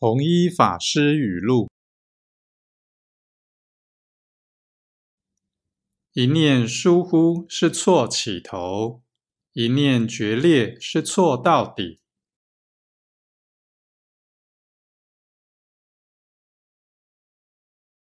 弘一法师语录。一念疏忽是错起头一念决裂是错到底。